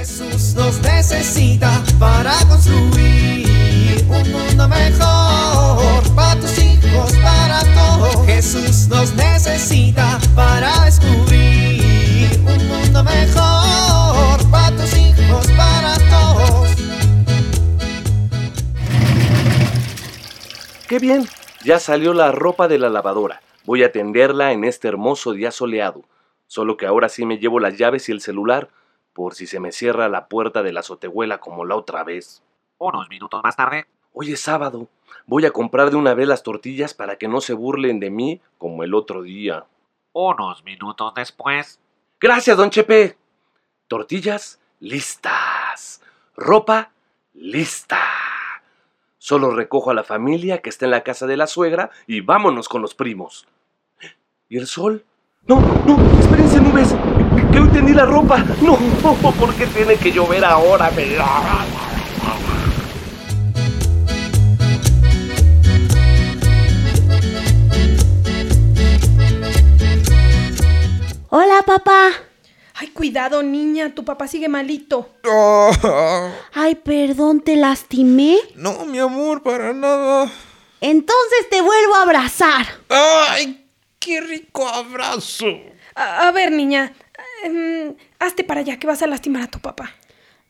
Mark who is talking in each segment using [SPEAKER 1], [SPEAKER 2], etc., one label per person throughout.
[SPEAKER 1] Jesús nos necesita para construir un mundo mejor para tus hijos, para todos. Jesús nos necesita para descubrir un mundo mejor para tus hijos, para todos.
[SPEAKER 2] ¡Qué bien! Ya salió la ropa de la lavadora. Voy a tenderla en este hermoso día soleado. Solo que ahora sí me llevo las llaves y el celular, por si se me cierra la puerta de la azotehuela como la otra vez.
[SPEAKER 3] Unos minutos más tarde.
[SPEAKER 2] Hoy es sábado. Voy a comprar de una vez las tortillas para que no se burlen de mí como el otro día.
[SPEAKER 3] Unos minutos después.
[SPEAKER 2] Gracias, don Chepe. Tortillas listas. Ropa lista. Solo recojo a la familia que está en la casa de la suegra y vámonos con los primos. ¿Y el sol? No, no, espérense nubes. Que, hoy tendí la ropa. No, ¿por qué tiene que llover ahora?
[SPEAKER 4] Hola, papá.
[SPEAKER 5] Ay, cuidado, niña, tu papá sigue malito.
[SPEAKER 4] Ay, perdón, ¿te lastimé?
[SPEAKER 6] no, mi amor, para nada.
[SPEAKER 4] Entonces te vuelvo a abrazar.
[SPEAKER 6] ¡Ay, qué rico abrazo!
[SPEAKER 5] A, a ver, niña, em, hazte para allá que vas a lastimar a tu papá.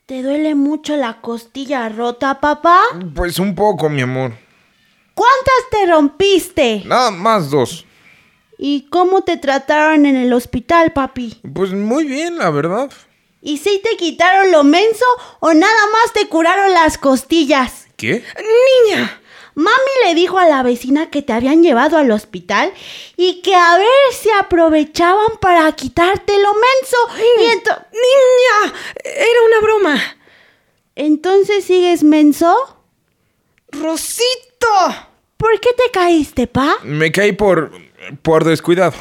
[SPEAKER 4] ¿Te duele mucho la costilla rota, papá?
[SPEAKER 6] Pues un poco, mi amor.
[SPEAKER 4] ¿Cuántas te rompiste?
[SPEAKER 6] Nada más dos.
[SPEAKER 4] ¿Y cómo te trataron en el hospital, papi?
[SPEAKER 6] Pues muy bien, la verdad.
[SPEAKER 4] ¿Y si te quitaron lo menso o nada más te curaron las costillas?
[SPEAKER 6] ¿Qué?
[SPEAKER 5] Niña,
[SPEAKER 4] Mami le dijo a la vecina que te habían llevado al hospital y que a ver si aprovechaban para quitarte lo menso. Y
[SPEAKER 5] niña, era una broma.
[SPEAKER 4] entonces sigues menso.
[SPEAKER 5] Rosito.
[SPEAKER 4] ¿Por qué te caíste, pa?
[SPEAKER 6] Me caí por. por descuidado.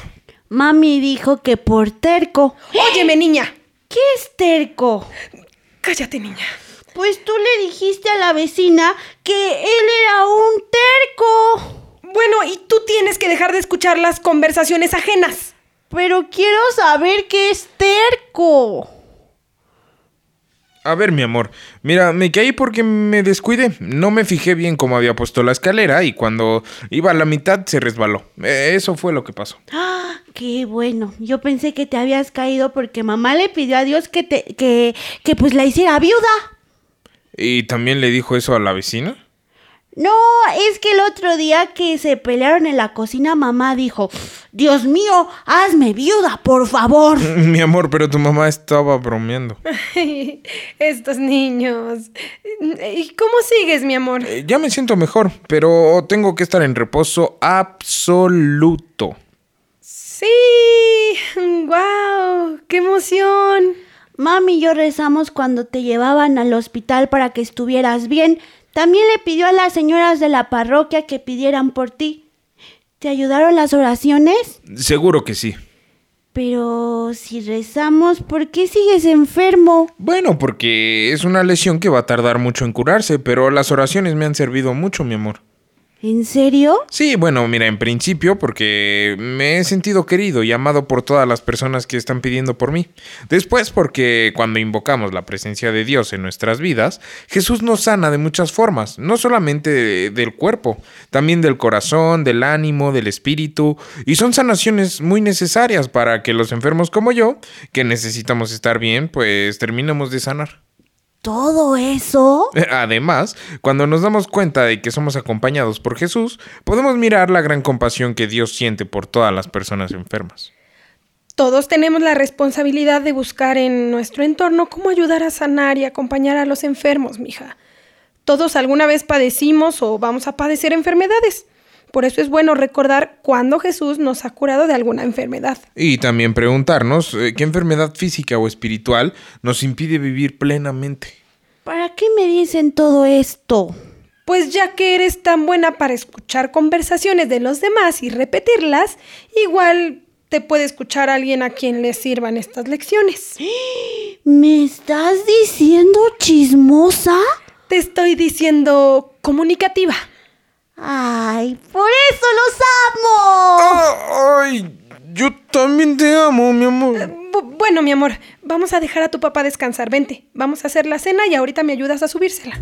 [SPEAKER 4] Mami dijo que por terco.
[SPEAKER 5] Óyeme, niña.
[SPEAKER 4] ¿Qué es terco?
[SPEAKER 5] Cállate, niña.
[SPEAKER 4] Pues tú le dijiste a la vecina que él era un terco.
[SPEAKER 5] Bueno, y tú tienes que dejar de escuchar las conversaciones ajenas.
[SPEAKER 4] Pero quiero saber qué es terco.
[SPEAKER 6] A ver, mi amor. Mira, me caí porque me descuidé. No me fijé bien cómo había puesto la escalera y cuando iba a la mitad se resbaló. Eh, Eso fue lo que pasó.
[SPEAKER 4] ¡Ah! ¡Qué bueno! Yo pensé que te habías caído porque mamá le pidió a Dios que te que, que pues la hiciera viuda.
[SPEAKER 6] ¿Y también le dijo eso a la vecina?
[SPEAKER 4] No, es que el otro día que se pelearon en la cocina, mamá dijo, Dios mío, hazme viuda, por favor.
[SPEAKER 6] Mi amor, pero tu mamá estaba bromeando.
[SPEAKER 5] Estos niños. ¿Y cómo sigues, mi amor?
[SPEAKER 6] Eh, Ya me siento mejor, pero tengo que estar en reposo absoluto.
[SPEAKER 5] Sí. ¡Wow! ¡Qué emoción!
[SPEAKER 4] Mami y yo rezamos cuando te llevaban al hospital para que estuvieras bien. También le pidió a las señoras de la parroquia que pidieran por ti. ¿Te ayudaron las oraciones?
[SPEAKER 6] Seguro que sí.
[SPEAKER 4] Pero si rezamos, ¿por qué sigues enfermo?
[SPEAKER 6] Bueno, porque es una lesión que va a tardar mucho en curarse, pero las oraciones me han servido mucho, mi amor.
[SPEAKER 4] ¿En serio?
[SPEAKER 6] Sí, bueno, mira, en principio porque me he sentido querido y amado por todas las personas que están pidiendo por mí. Después porque cuando invocamos la presencia de Dios en nuestras vidas, Jesús nos sana de muchas formas, no solamente de- del cuerpo, también del corazón, del ánimo, del espíritu, y son sanaciones muy necesarias para que los enfermos como yo, que necesitamos estar bien, pues terminemos de sanar.
[SPEAKER 4] ¿Todo eso?
[SPEAKER 6] Además, cuando nos damos cuenta de que somos acompañados por Jesús, podemos mirar la gran compasión que Dios siente por todas las personas enfermas.
[SPEAKER 5] Todos tenemos la responsabilidad de buscar en nuestro entorno cómo ayudar a sanar y acompañar a los enfermos, mija. Todos alguna vez padecimos o vamos a padecer enfermedades. Por eso es bueno recordar cuándo Jesús nos ha curado de alguna enfermedad.
[SPEAKER 6] Y también preguntarnos eh, qué enfermedad física o espiritual nos impide vivir plenamente.
[SPEAKER 4] ¿Para qué me dicen todo esto?
[SPEAKER 5] Pues ya que eres tan buena para escuchar conversaciones de los demás y repetirlas, igual te puede escuchar alguien a quien le sirvan estas lecciones.
[SPEAKER 4] ¿Me estás diciendo chismosa?
[SPEAKER 5] Te estoy diciendo comunicativa.
[SPEAKER 4] Ay, por eso los amo.
[SPEAKER 6] ¡Ay! Yo también te amo, mi amor.
[SPEAKER 5] Bu- bueno, mi amor, vamos a dejar a tu papá descansar. Vente, vamos a hacer la cena y ahorita me ayudas a subírsela.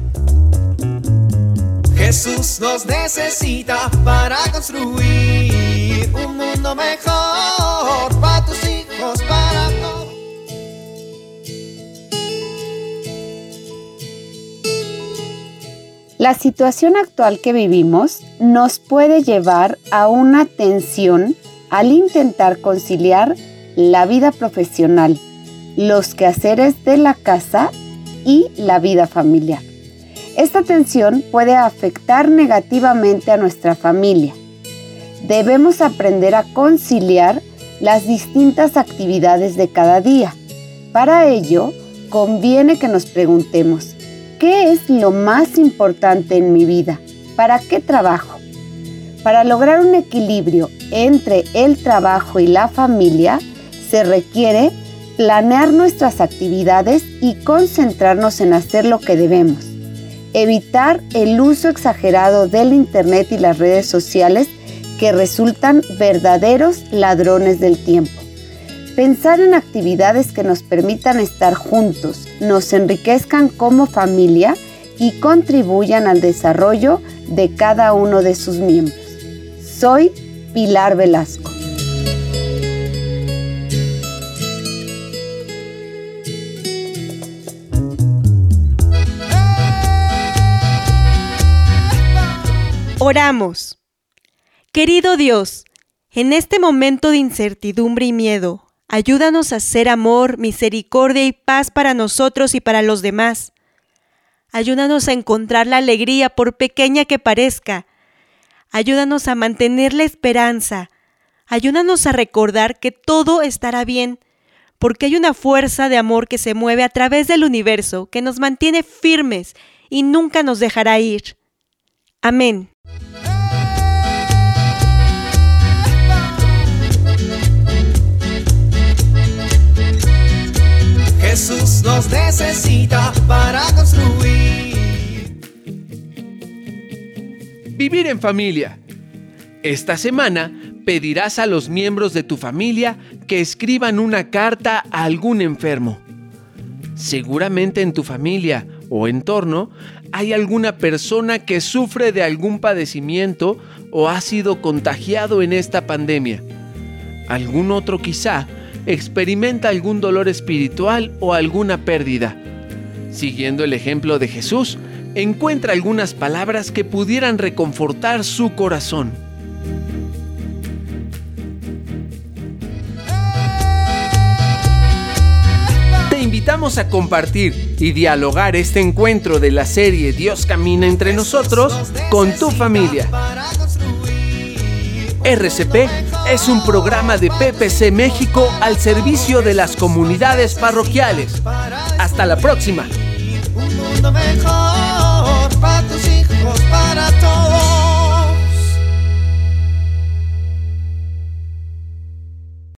[SPEAKER 1] Jesús nos necesita para construir un mundo mejor para tus
[SPEAKER 7] La situación actual que vivimos nos puede llevar a una tensión al intentar conciliar la vida profesional, los quehaceres de la casa y la vida familiar. Esta tensión puede afectar negativamente a nuestra familia. Debemos aprender a conciliar las distintas actividades de cada día. Para ello, conviene que nos preguntemos, ¿qué es lo más importante en mi vida? ¿Para qué trabajo? Para lograr un equilibrio entre el trabajo y la familia, se requiere planear nuestras actividades y concentrarnos en hacer lo que debemos. Evitar el uso exagerado del Internet y las redes sociales que resultan verdaderos ladrones del tiempo. Pensar en actividades que nos permitan estar juntos, nos enriquezcan como familia y contribuyan al desarrollo de cada uno de sus miembros. Soy Pilar Velasco.
[SPEAKER 8] Oramos. Querido Dios, en este momento de incertidumbre y miedo, ayúdanos a ser amor, misericordia y paz para nosotros y para los demás. Ayúdanos a encontrar la alegría por pequeña que parezca. Ayúdanos a mantener la esperanza. Ayúdanos a recordar que todo estará bien, porque hay una fuerza de amor que se mueve a través del universo, que nos mantiene firmes y nunca nos dejará ir. Amén.
[SPEAKER 1] Necesita para construir.
[SPEAKER 2] Vivir en familia. Esta semana pedirás a los miembros de tu familia que escriban una carta a algún enfermo. Seguramente en tu familia o entorno hay alguna persona que sufre de algún padecimiento o ha sido contagiado en esta pandemia. Algún otro quizá experimenta algún dolor espiritual o alguna pérdida. Siguiendo el ejemplo de Jesús, encuentra algunas palabras que pudieran reconfortar su corazón. Te invitamos a compartir y dialogar este encuentro de la serie Dios camina entre nosotros con tu familia. RCP es un programa de PPC México al servicio de las comunidades parroquiales. Hasta la próxima.
[SPEAKER 1] Un mundo mejor para tus hijos, para todos.